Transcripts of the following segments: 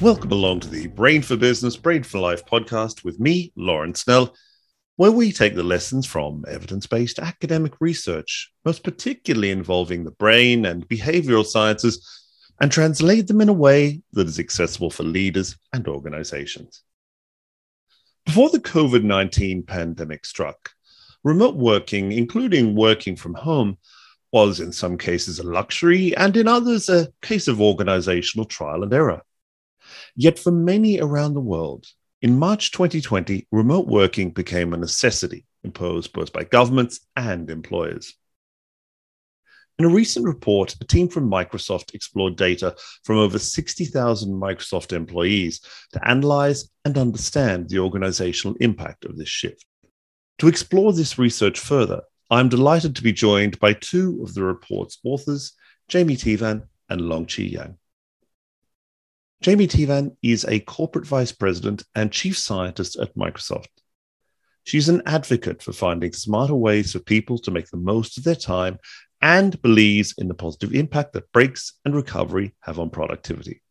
Welcome along to the Brain for Business, Brain for Life podcast with me, Lawrence Snell, where we take the lessons from evidence based academic research, most particularly involving the brain and behavioral sciences, and translate them in a way that is accessible for leaders and organizations. Before the COVID 19 pandemic struck, remote working, including working from home, was in some cases a luxury and in others a case of organizational trial and error. Yet for many around the world, in March 2020, remote working became a necessity imposed both by governments and employers. In a recent report, a team from Microsoft explored data from over 60,000 Microsoft employees to analyze and understand the organizational impact of this shift. To explore this research further, I'm delighted to be joined by two of the report's authors, Jaime Teevan and Longqi Yang. Jaime Teevan is a corporate vice president and chief scientist at Microsoft. She's an advocate for finding smarter ways for people to make the most of their time and believes in the positive impact that breaks and recovery have on productivity.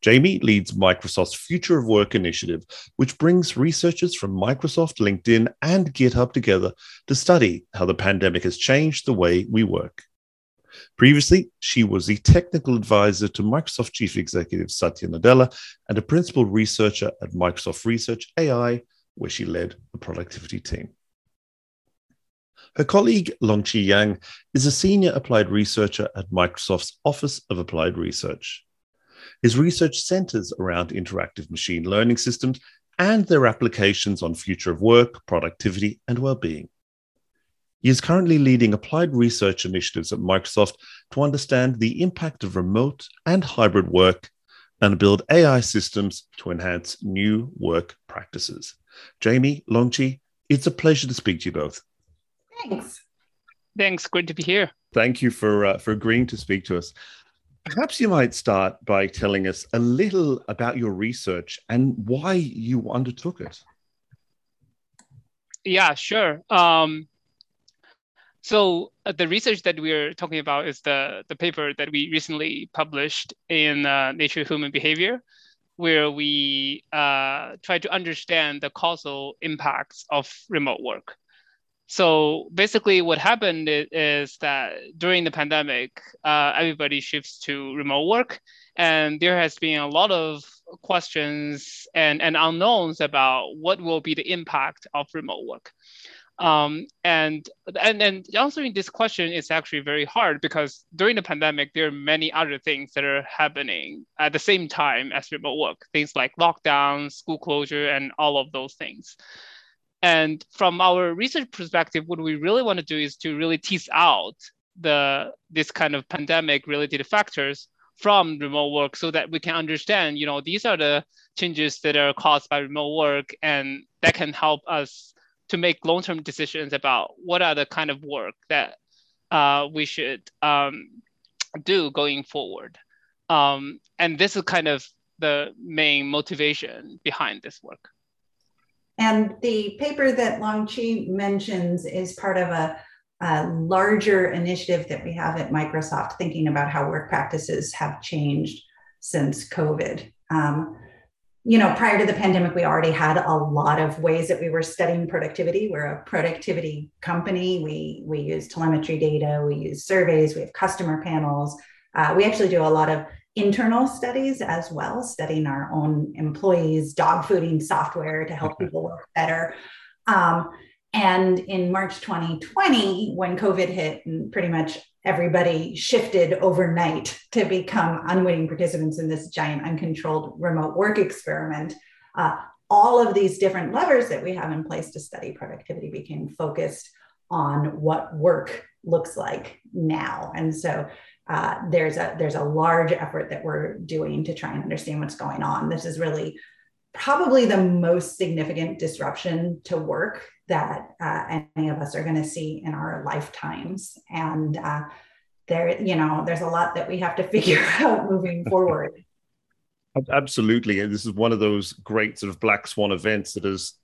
Jamie leads Microsoft's Future of Work initiative, which brings researchers from Microsoft, LinkedIn, and GitHub together to study how the pandemic has changed the way we work. Previously, she was the technical advisor to Microsoft Chief Executive Satya Nadella and a principal researcher at Microsoft Research AI, where she led the productivity team. Her colleague Longqi Yang is a senior applied researcher at Microsoft's Office of Applied Research. His research centers around interactive machine learning systems and their applications on future of work, productivity, and well-being. He is currently leading applied research initiatives at Microsoft to understand the impact of remote and hybrid work and build AI systems to enhance new work practices. Jaime, Longqi, it's a pleasure to speak to you both. Thanks. Thanks. Great to be here. Thank you for uh, for agreeing to speak to us. Perhaps you might start by telling us a little about your research and why you undertook it. Yeah, sure. Um, so uh, the research that we're talking about is the, the paper that we recently published in uh, Nature Human Behavior, where we uh, try to understand the causal impacts of remote work. So basically, what happened is, that during the pandemic, uh, everybody shifts to remote work, and there has been a lot of questions and, and unknowns about what will be the impact of remote work. Um, and and and answering this question is actually very hard because during the pandemic there are many other things that are happening at the same time as remote work, things like lockdown, school closure, and all of those things. And from our research perspective, what we really want to do is to really tease out the this kind of pandemic related factors from remote work so that we can understand, you know, these are the changes that are caused by remote work and that can help us to make long-term decisions about what are the kind of work that uh, we should um, do going forward. Um, and this is kind of the main motivation behind this work. And the paper that Longqi mentions is part of a, a, larger initiative that we have at Microsoft, thinking about how work practices have changed since COVID. Um, you know, prior to the pandemic, we already had a lot of ways that we were studying productivity. We're a productivity company. We we use telemetry data, we use surveys, we have customer panels. Uh, we actually do a lot of internal studies as well, studying our own employees, dog fooding software to help people work better. Um, and in March 2020, when COVID hit and pretty much everybody shifted overnight to become unwitting participants in this giant uncontrolled remote work experiment, uh, all of these different levers that we have in place to study productivity became focused on what work looks like now. And so uh, there's a there's a large effort that we're doing to try and understand what's going on. This is really probably the most significant disruption to work that uh, any of us are going to see in our lifetimes. And uh, there, you know, there's a lot that we have to figure out moving forward. Absolutely. And this is one of those great sort of black swan events that has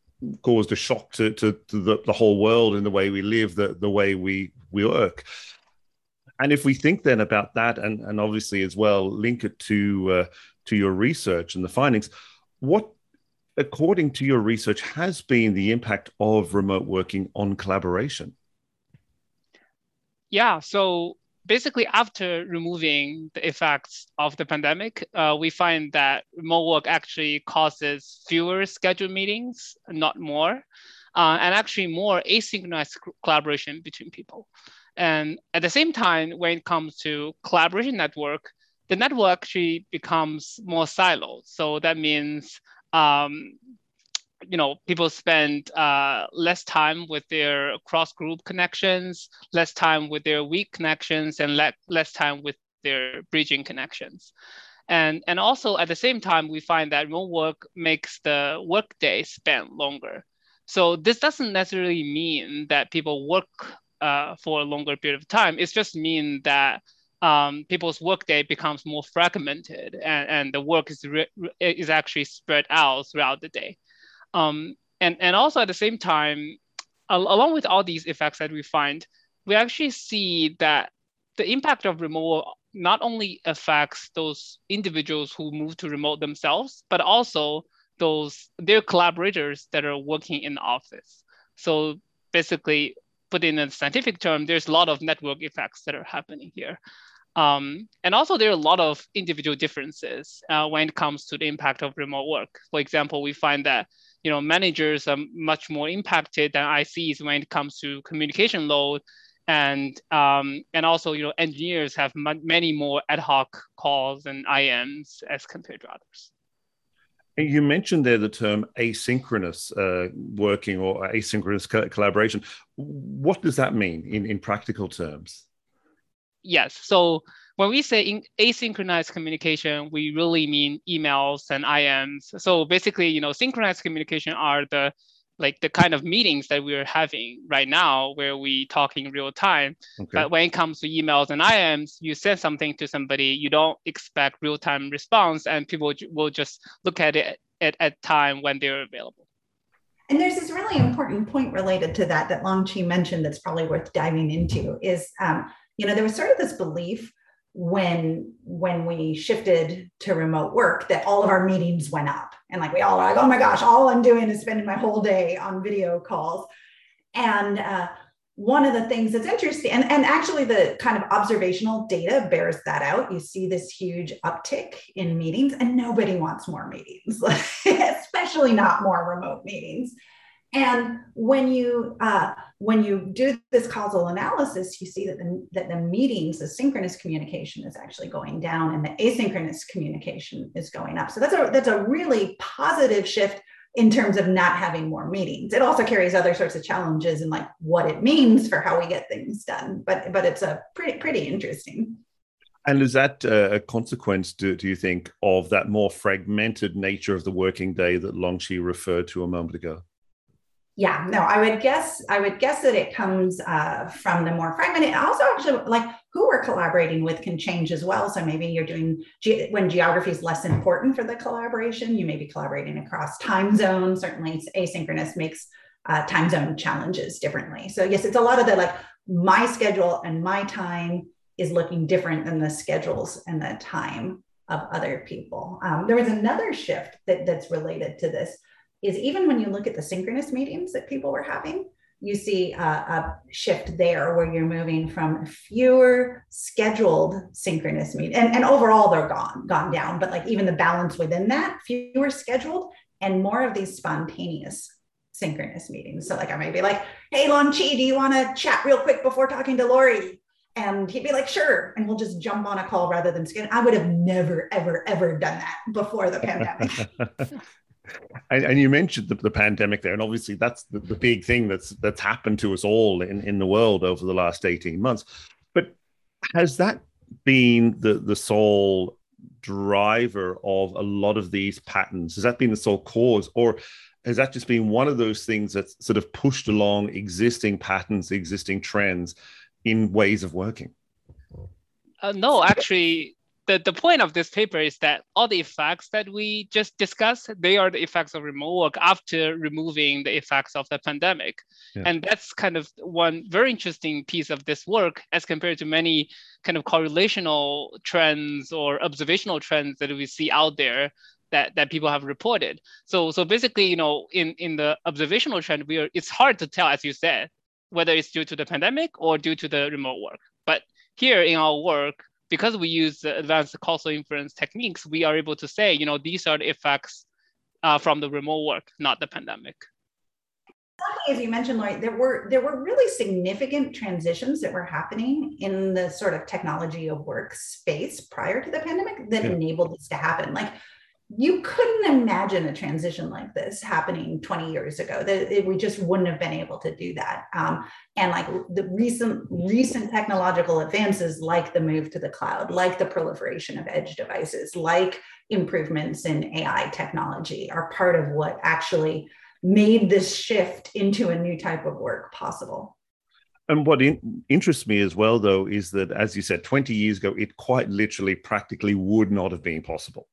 caused a shock to, to, to the, the whole world in the way we live, the, the way we, we work. And if we think then about that, and, and obviously as well, link it to uh, to your research and the findings, what, according to your research, has been the impact of remote working on collaboration? Yeah, so basically after removing the effects of the pandemic, uh, we find that remote work actually causes fewer scheduled meetings, not more, uh, and actually more asynchronous collaboration between people. And at the same time, when it comes to collaboration network, the network actually becomes more siloed. So that means um, you know people spend uh, less time with their cross group connections less time with their weak connections and le- less time with their bridging connections. And and also at the same time we find that remote work makes the workday spend longer. So this doesn't necessarily mean that people work uh, for a longer period of time. It's just mean that um, people's workday becomes more fragmented and, and the work is, re- is actually spread out throughout the day um, and, and also at the same time, al- along with all these effects that we find, we actually see that the impact of remote not only affects those individuals who move to remote themselves, but also those their collaborators that are working in the office. So basically, put in a scientific term, there's a lot of network effects that are happening here. Um, and also there are a lot of individual differences uh, when it comes to the impact of remote work. For example, we find that you know, managers are much more impacted than ICs when it comes to communication load. And, um, and also, you know, engineers have many more ad hoc calls and IMs as compared to others. You mentioned there the term asynchronous uh, working or asynchronous co- collaboration. What does that mean in, in practical terms? Yes. So when we say asynchronous communication, we really mean emails and IMs. So basically, you know, synchronized communication are the like the kind of meetings that we're having right now where we talk in real time. Okay. But when it comes to emails and IMs, you send something to somebody, you don't expect real-time response and people will just look at it at, at time when they're available. And there's this really important point related to that that Longqi mentioned that's probably worth diving into is, um, you know, there was sort of this belief when when we shifted to remote work that all of our meetings went up. And like we all are like oh my gosh all i'm doing is spending my whole day on video calls. And uh, one of the things that's interesting and, and actually the kind of observational data bears that out. You see this huge uptick in meetings and nobody wants more meetings especially not more remote meetings and when you uh, when you do this causal analysis, you see that the, that the meetings, the synchronous communication is actually going down, and the asynchronous communication is going up. So that's a that's a really positive shift in terms of not having more meetings. It also carries other sorts of challenges and like what it means for how we get things done. But but it's a pretty pretty interesting. And is that a consequence, do, do you think, of that more fragmented nature of the working day that Longqi referred to a moment ago? Yeah no i would guess i would guess that it comes uh, from the more fragmented also actually like who we're collaborating with can change as well. So maybe you're doing ge- when geography is less important for the collaboration you may be collaborating across time zones. Certainly asynchronous makes uh, time zone challenges differently. So yes it's a lot of the like my schedule and my time is looking different than the schedules and the time of other people. Um, there was another shift that, that's related to this is even when you look at the synchronous meetings that people were having, you see a, a, shift there where you're moving from fewer scheduled synchronous meetings and, and overall they're gone gone down but like even the balance within that fewer scheduled and more of these spontaneous synchronous meetings. So like i might be like hey Longqi do you want to chat real quick before talking to lori? And he'd be like sure and we'll just jump on a call rather than skin i would have never ever ever done that before the pandemic And, and, you mentioned the, the, pandemic there, and obviously that's the, the, big thing that's that's happened to us all in, in the world over the last eighteen months. But has that been the the sole driver of a lot of these patterns? Has that been the sole cause, or has that just been one of those things that's sort of pushed along existing patterns, existing trends in ways of working? Uh, no, actually, the, the point of this paper is that all the effects that we just discussed, they are the effects of remote work after removing the effects of the pandemic. Yeah. And that's kind of one very interesting piece of this work as compared to many kind of correlational trends or observational trends that we see out there that, that people have reported. So, so basically, you know, in, in the observational trend, we are, it's hard to tell, as you said, whether it's due to the pandemic or due to the remote work. But here in our work, because we use advanced causal inference techniques, we are able to say, you know, these are the effects uh, from the remote work, not the pandemic. As you mentioned, Laurie, there were there were really significant transitions that were happening in the sort of technology of work space prior to the pandemic that yeah. enabled this to happen. Like you couldn't imagine a transition like this happening 20 years ago. That we just wouldn't have been able to do that. Um, and like the recent recent technological advances like the move to the cloud like the proliferation of edge devices like improvements in ai technology are part of what actually made this shift into a new type of work possible. And what in, interests me as well, though, is that, as you said, 20 years ago, it quite literally practically would not have been possible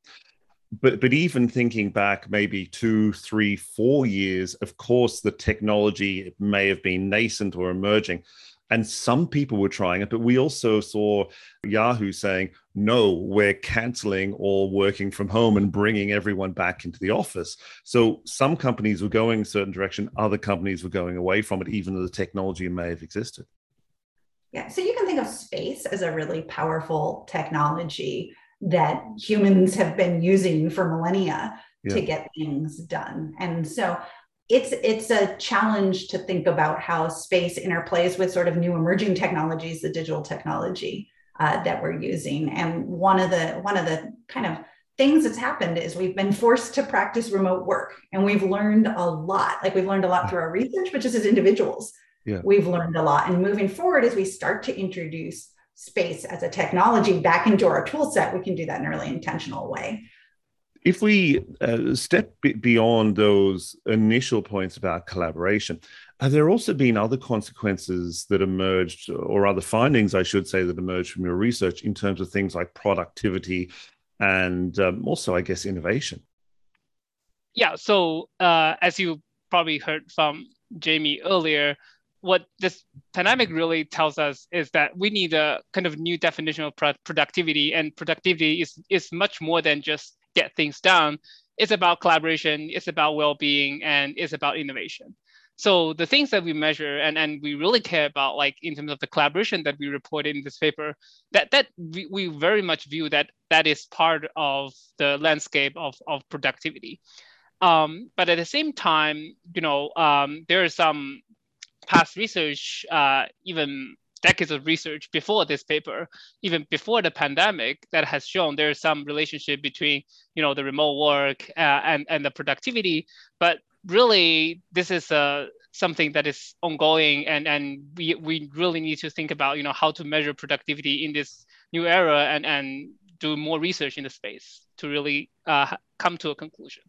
but but even thinking back maybe two three four years of course the technology may have been nascent or emerging and some people were trying it but we also saw yahoo saying no we're canceling all working from home and bringing everyone back into the office. So some companies were going a certain direction other companies were going away from it even though the technology may have existed. Yeah so you can think of space as a really powerful technology that humans have been using for millennia yeah. to get things done. And so it's it's a challenge to think about how space interplays with sort of new emerging technologies, the digital technology uh, that we're using. And one of the one of the kind of things that's happened is we've been forced to practice remote work, and we've learned a lot. Like we've learned a lot through our research, but just as individuals, yeah. we've learned a lot. And moving forward, as we start to introduce space as a technology back into our tool set, we can do that in a really intentional way. If we uh, step beyond those initial points about collaboration, have there also been other consequences that emerged, or other findings, I should say, that emerged from your research in terms of things like productivity and um, also, I guess, innovation? Yeah. So, uh, as you probably heard from Jaime earlier, what this pandemic really tells us is that we need a kind of new definition of productivity and productivity is, is much more than just get things done. It's about collaboration it's about well-being and it's about innovation. So the things that we measure and, and we really care about like in terms of the collaboration that we reported in this paper that that we, we very much view that that is part of the landscape of, of productivity. Um, but at the same time you know um, there are some past research, uh, even decades of research before this paper, even before the pandemic, that has shown there's some relationship between, you know, the remote work uh, and and the productivity. But really, this is uh, something that is ongoing, and and we we really need to think about, you know, how to measure productivity in this new era, and and do more research in the space to really uh, come to a conclusion.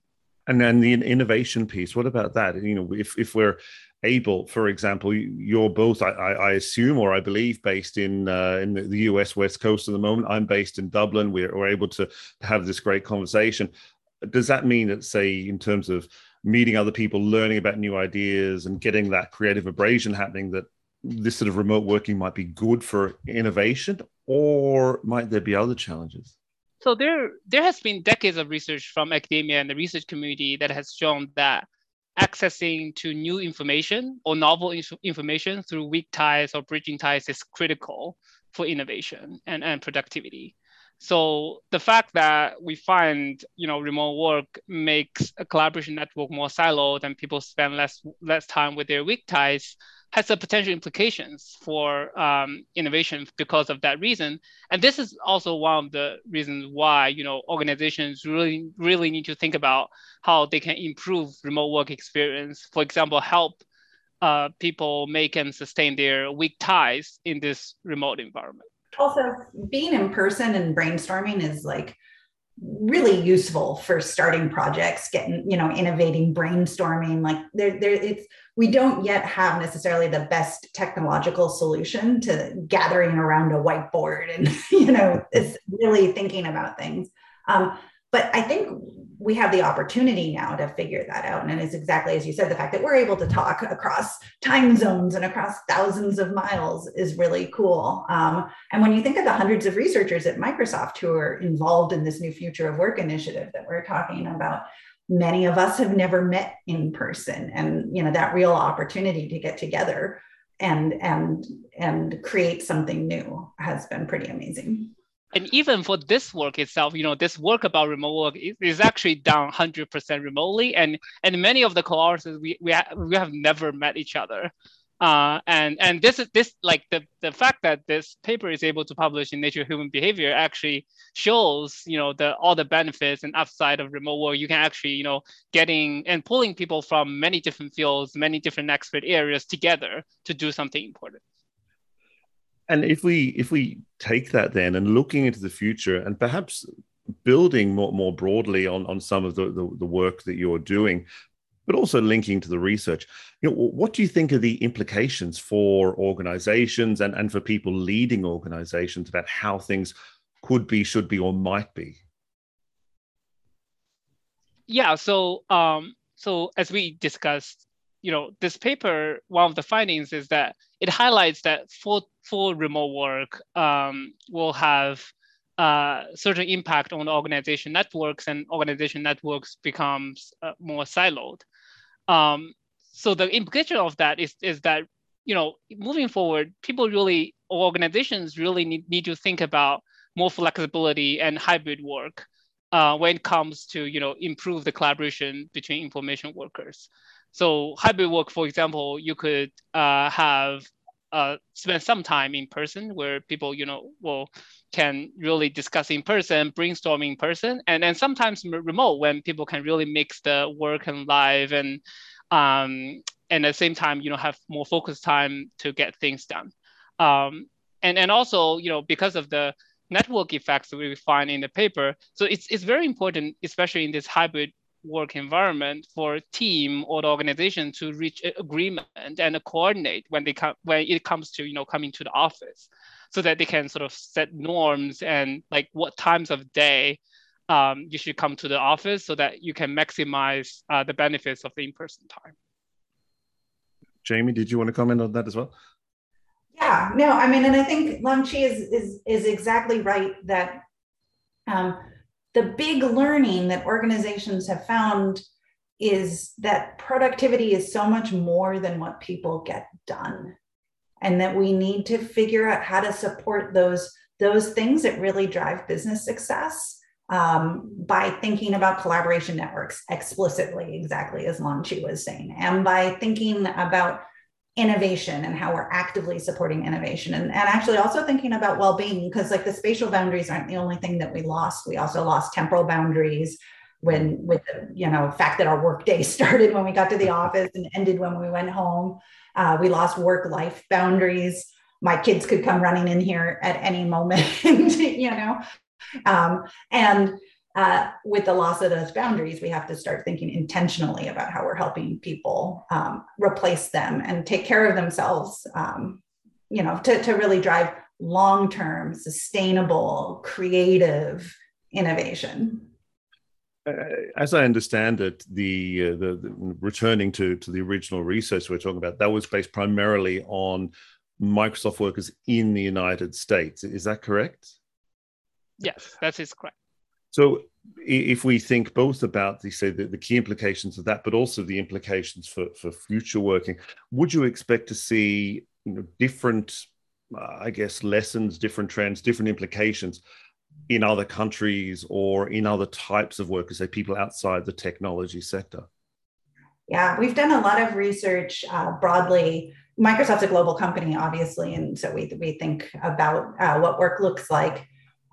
And then the innovation piece. What about that? You know, if if we're able, for example, you're both, I, I assume, or I believe, based in uh, in the US West Coast at the moment. I'm based in Dublin. We're, we're able to have this great conversation. Does that mean that, say, in terms of meeting other people, learning about new ideas, and getting that creative abrasion happening, that this sort of remote working might be good for innovation, or might there be other challenges? So there, there has been decades of research from academia and the research community that has shown that accessing to new information or novel inf- information through weak ties or bridging ties is critical for innovation and, and productivity. So the fact that we find, you know, remote work makes a collaboration network more siloed and people spend less less time with their weak ties has a potential implications for um, innovation because of that reason. And this is also one of the reasons why you know organizations really really need to think about how they can improve remote work experience. For example, help uh, people make and sustain their weak ties in this remote environment. Also, being in person and brainstorming is like really useful for starting projects getting you know innovating brainstorming like there there it's we don't yet have necessarily the best technological solution to gathering around a whiteboard and you know it's really thinking about things. Um, but i think we have the opportunity now to figure that out. And it's exactly as you said, the fact that we're able to talk across time zones and across thousands of miles is really cool. Um, and when you think of the hundreds of researchers at Microsoft who are involved in this new future of work initiative that we're talking about, many of us have never met in person. And you know, that real opportunity to get together and and and create something new has been pretty amazing and even for this work itself, you know, this work about remote work is, is actually done 100% remotely. And and many of the co-authors, we, we, ha- we have never met each other. Uh, and and this is this like the, the fact that this paper is able to publish in Nature Human Behavior actually shows you know the all the benefits and upside of remote work. You can actually you know getting and pulling people from many different fields, many different expert areas together to do something important and if we if we take that then and looking into the future and perhaps building more, more broadly on, on some of the, the, the work that you're doing but also linking to the research you know what do you think are the implications for organizations and, and for people leading organizations about how things could be should be or might be? Yeah so um so as we discussed you know, this paper, one of the findings is that it highlights that full, full remote work um, will have uh, certain impact on organization networks and organization networks becomes uh, more siloed. Um, so the implication of that is, is that, you know, moving forward, people really, organizations really need, need to think about more flexibility and hybrid work uh, when it comes to, you know, improve the collaboration between information workers. So hybrid work, for example, you could uh, have uh, spend some time in person where people, you know, will can really discuss in person, brainstorm in person, and then sometimes remote when people can really mix the work and live and um, and at the same time, you know, have more focused time to get things done. Um, and and also, you know, because of the network effects that we find in the paper, so it's it's very important, especially in this hybrid work environment for a team or the organization to reach agreement and coordinate when they come when it comes to you know coming to the office so that they can sort of set norms and like what times of day um, you should come to the office so that you can maximize uh, the benefits of the in-person time. Jaime did you want to comment on that as well? Yeah no i mean and i think Longqi is is is exactly right that um, the big learning that organizations have found is that productivity is so much more than what people get done. And that we need to figure out how to support those those things that really drive business success um, by thinking about collaboration networks explicitly exactly as Lan Chi was saying and by thinking about innovation and how we're actively supporting innovation. And, and actually also thinking about well-being because like the spatial boundaries aren't the only thing that we lost. We also lost temporal boundaries when with the you know fact that our workday started when we got to the office and ended when we went home. Uh, we lost work life boundaries. My kids could come running in here at any moment you know? Um, and uh, with the loss of those boundaries, we have to start thinking intentionally about how we're helping people um, replace them and take care of themselves, um, you know, to, to really drive long term, sustainable, creative innovation. Uh, as I understand it, the, uh, the, the returning to to the original research we're talking about, that was based primarily on Microsoft workers in the United States. Is that correct? Yes, that is correct. So if we think both about the say the, the, key implications of that, but also the implications for, for future working, would you expect to see you know, different, uh, I guess, lessons, different trends, different implications in other countries or in other types of workers, say people outside the technology sector? Yeah, we've done a lot of research uh, broadly. Microsoft's a global company, obviously, and so we, we think about uh, what work looks like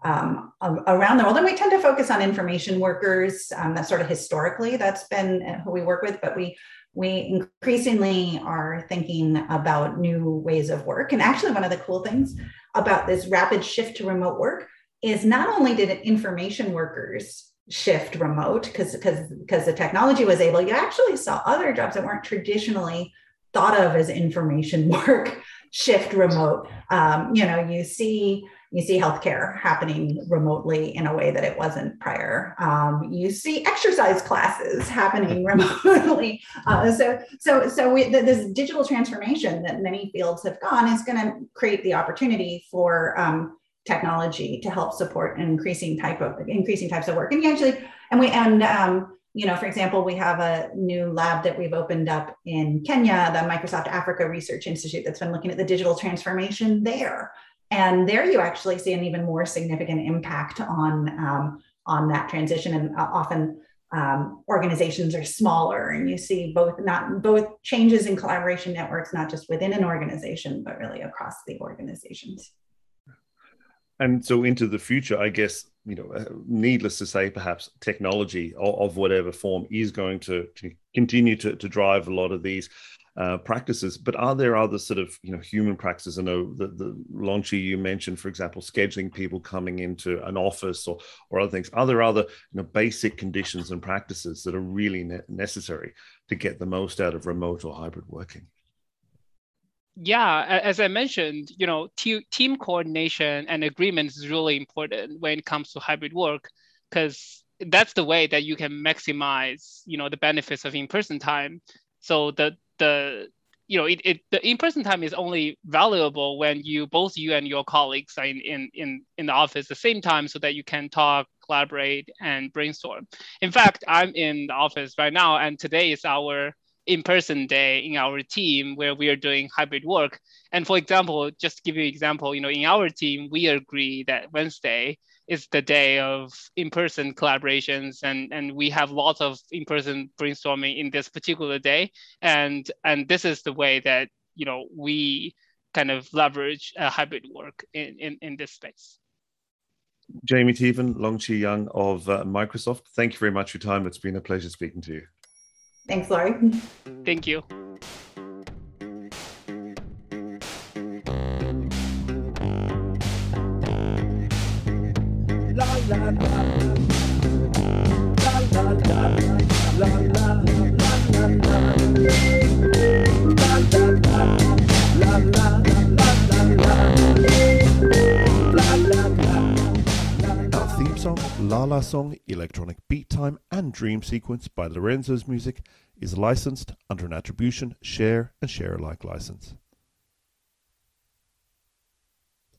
um, around the world. And we tend to focus on information workers. Um, that's sort of historically that's been uh, who we work with, but we we increasingly are thinking about new ways of work. And actually, one of the cool things about this rapid shift to remote work is not only did information workers shift remote because because because the technology was able, you actually saw other jobs that weren't traditionally thought of as information work shift remote. Um, you know, you see you see healthcare happening remotely in a way that it wasn't prior. Um, you see exercise classes happening remotely. Uh, so, so, so we, this digital transformation that many fields have gone is going to create the opportunity for um, technology to help support an increasing type of increasing types of work. And actually, and we and um, you know, for example, we have a new lab that we've opened up in Kenya, the Microsoft Africa Research Institute, that's been looking at the digital transformation there. And there you actually see an even more significant impact on, um, on that transition. And uh, often um, organizations are smaller and you see both not both changes in collaboration networks, not just within an organization, but really across the organizations. And so into the future, I guess, you know, uh, needless to say, perhaps technology of, of whatever form is going to, to continue to, to drive a lot of these uh, practices. But are there other sort of you know human practices? I know the the Chi you mentioned, for example, scheduling people coming into an office or or other things. Are there other you know basic conditions and practices that are really ne- necessary to get the most out of remote or hybrid working? yeah as i mentioned you know te- team coordination and agreement is really important when it comes to hybrid work because that's the way that you can maximize you know the benefits of in-person time so the the you know it, it the in-person time is only valuable when you both you and your colleagues are in, in in in the office at the same time so that you can talk collaborate and brainstorm. In fact i'm in the office right now and today is our in-person day in our team where we are doing hybrid work. And for example just give you an example you know in our team we agree that wednesday is the day of in-person collaborations and and we have lots of in-person brainstorming in this particular day. And and this is the way that you know we kind of leverage uh, hybrid work in, in in this space. Jaime Teevan long chi young of uh, microsoft thank you very much for your time. It's been a pleasure speaking to you. Thanks laurie. Thank you Dream Sequence by Lorenzo's Music is licensed under an attribution, share, and share alike license.